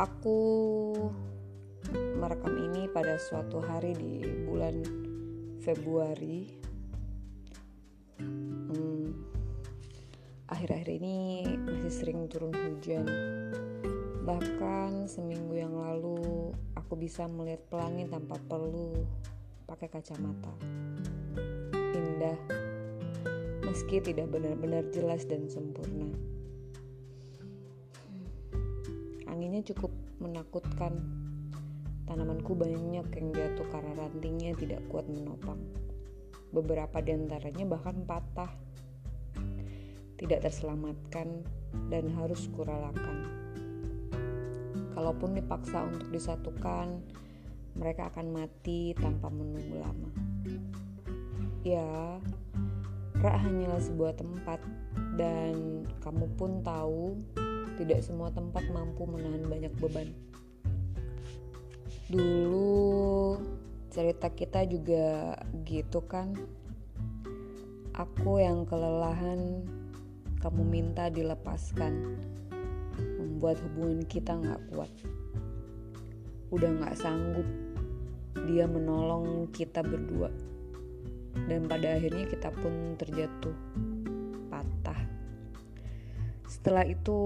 Aku merekam ini pada suatu hari di bulan Februari. Hmm, akhir-akhir ini masih sering turun hujan. Bahkan seminggu yang lalu aku bisa melihat pelangi tanpa perlu pakai kacamata. Indah, meski tidak benar-benar jelas dan sempurna. Anginnya cukup menakutkan Tanamanku banyak yang jatuh karena rantingnya tidak kuat menopang. Beberapa di antaranya bahkan patah. Tidak terselamatkan dan harus kuralakan. Kalaupun dipaksa untuk disatukan, mereka akan mati tanpa menunggu lama. Ya, rak hanyalah sebuah tempat dan kamu pun tahu tidak semua tempat mampu menahan banyak beban. Dulu cerita kita juga gitu kan. Aku yang kelelahan, kamu minta dilepaskan. Membuat hubungan kita gak kuat. Udah gak sanggup, dia menolong kita berdua. Dan pada akhirnya kita pun terjatuh. Setelah itu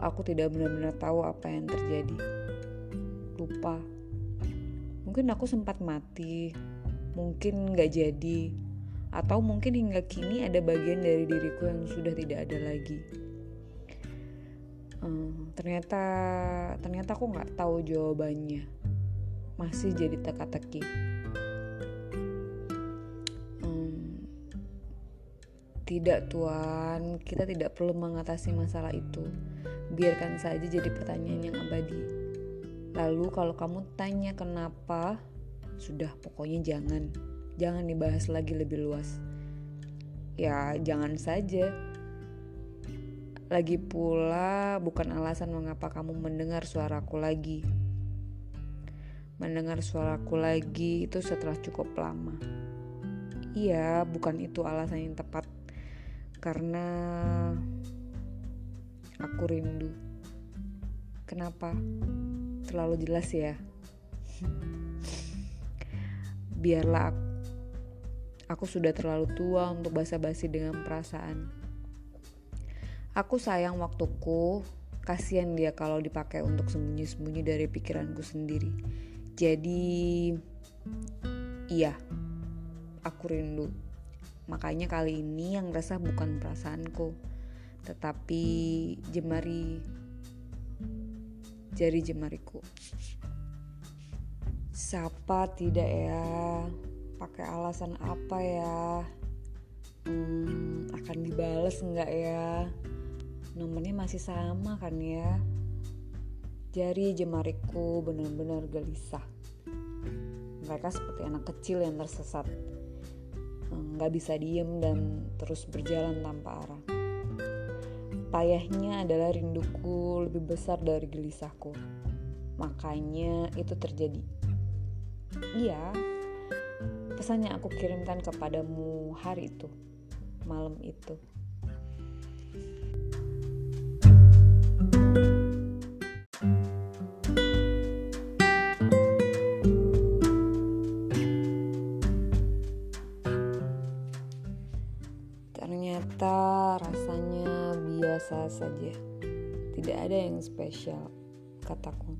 aku tidak benar-benar tahu apa yang terjadi. Lupa. Mungkin aku sempat mati. Mungkin nggak jadi. Atau mungkin hingga kini ada bagian dari diriku yang sudah tidak ada lagi. Hmm, ternyata ternyata aku nggak tahu jawabannya. Masih jadi teka-teki tidak tuan kita tidak perlu mengatasi masalah itu biarkan saja jadi pertanyaan yang abadi Lalu kalau kamu tanya kenapa, sudah pokoknya jangan. Jangan dibahas lagi lebih luas. Ya, jangan saja. Lagi pula bukan alasan mengapa kamu mendengar suaraku lagi. Mendengar suaraku lagi itu setelah cukup lama. Iya, bukan itu alasan yang tepat. Karena aku rindu. Kenapa? terlalu jelas ya. Biarlah aku, aku sudah terlalu tua untuk basa-basi dengan perasaan. Aku sayang waktuku. Kasihan dia kalau dipakai untuk sembunyi-sembunyi dari pikiranku sendiri. Jadi iya aku rindu makanya kali ini yang resah bukan perasaanku tetapi jemari jari jemariku. Siapa tidak ya? Pakai alasan apa ya? Hmm, akan dibales nggak ya? Nomornya masih sama kan ya? Jari jemariku benar-benar gelisah. Mereka seperti anak kecil yang tersesat. Nggak bisa diem dan terus berjalan tanpa arah. Payahnya adalah rinduku lebih besar dari gelisahku. Makanya itu terjadi. Iya, pesan yang aku kirimkan kepadamu hari itu, malam itu. Biasa saja. Tidak ada yang spesial, kataku.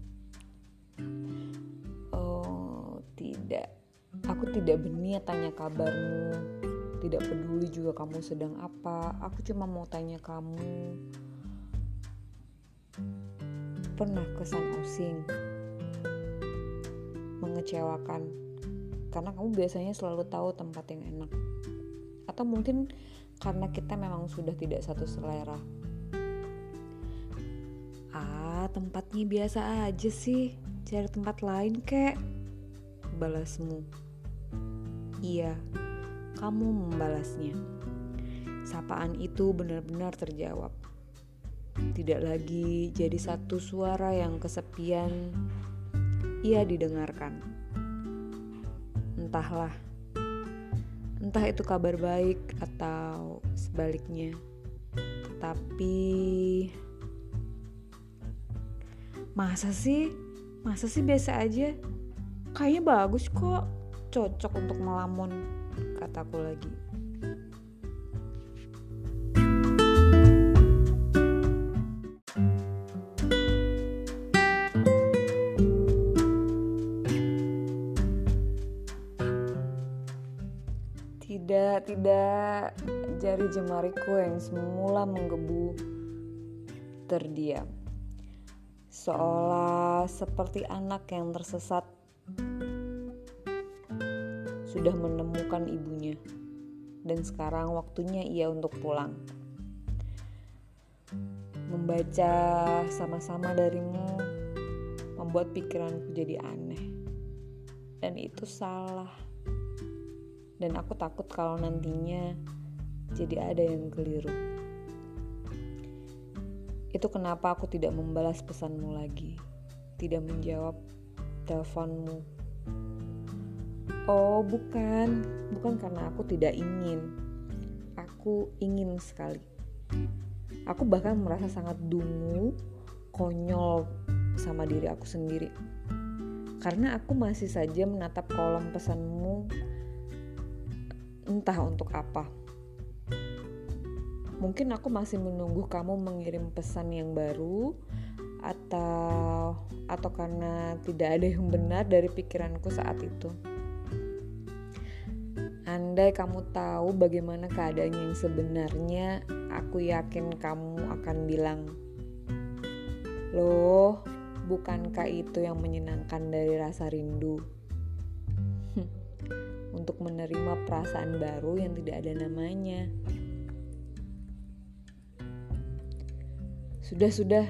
Oh, tidak. Aku tidak berniat tanya kabarmu. Tidak peduli juga kamu sedang apa. Aku cuma mau tanya kamu. Pernah kesan osing? Mengecewakan? Karena kamu biasanya selalu tahu tempat yang enak. Atau mungkin karena kita memang sudah tidak satu selera. Tempatnya biasa aja sih. Cari tempat lain kek. Balasmu. Iya, kamu membalasnya. Sapaan itu benar-benar terjawab. Tidak lagi jadi satu suara yang kesepian. Ia didengarkan. Entahlah entah itu kabar baik atau sebaliknya tapi Masa sih? Masa sih biasa aja? Kayaknya bagus kok, cocok untuk melamun, kataku lagi. Tidak, tidak. Jari jemariku yang semula menggebu terdiam seolah seperti anak yang tersesat sudah menemukan ibunya dan sekarang waktunya ia untuk pulang. Membaca sama-sama darimu membuat pikiranku jadi aneh. Dan itu salah. Dan aku takut kalau nantinya jadi ada yang keliru. Itu kenapa aku tidak membalas pesanmu lagi, tidak menjawab teleponmu. Oh, bukan, bukan karena aku tidak ingin. Aku ingin sekali. Aku bahkan merasa sangat dungu, konyol sama diri aku sendiri. Karena aku masih saja menatap kolom pesanmu entah untuk apa mungkin aku masih menunggu kamu mengirim pesan yang baru atau atau karena tidak ada yang benar dari pikiranku saat itu. Andai kamu tahu bagaimana keadaan yang sebenarnya, aku yakin kamu akan bilang, "Loh, bukankah itu yang menyenangkan dari rasa rindu?" Untuk menerima perasaan baru yang tidak ada namanya. Sudah-sudah,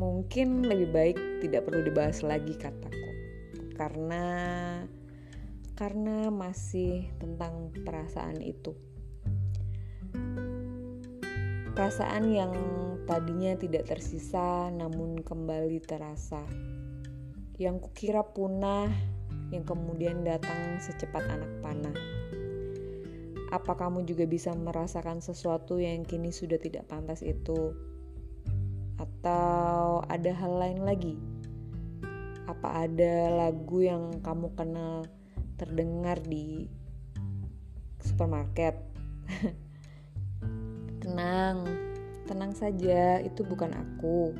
mungkin lebih baik tidak perlu dibahas lagi kataku. Karena karena masih tentang perasaan itu. Perasaan yang tadinya tidak tersisa namun kembali terasa. Yang kukira punah yang kemudian datang secepat anak panah. Apa kamu juga bisa merasakan sesuatu yang kini sudah tidak pantas itu? Atau ada hal lain lagi? Apa ada lagu yang kamu kenal terdengar di supermarket? tenang, tenang saja, itu bukan aku.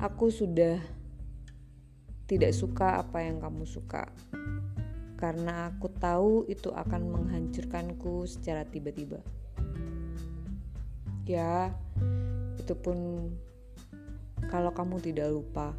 Aku sudah tidak suka apa yang kamu suka. Karena aku tahu itu akan menghancurkanku secara tiba-tiba. Ya, itu pun kalau kamu tidak lupa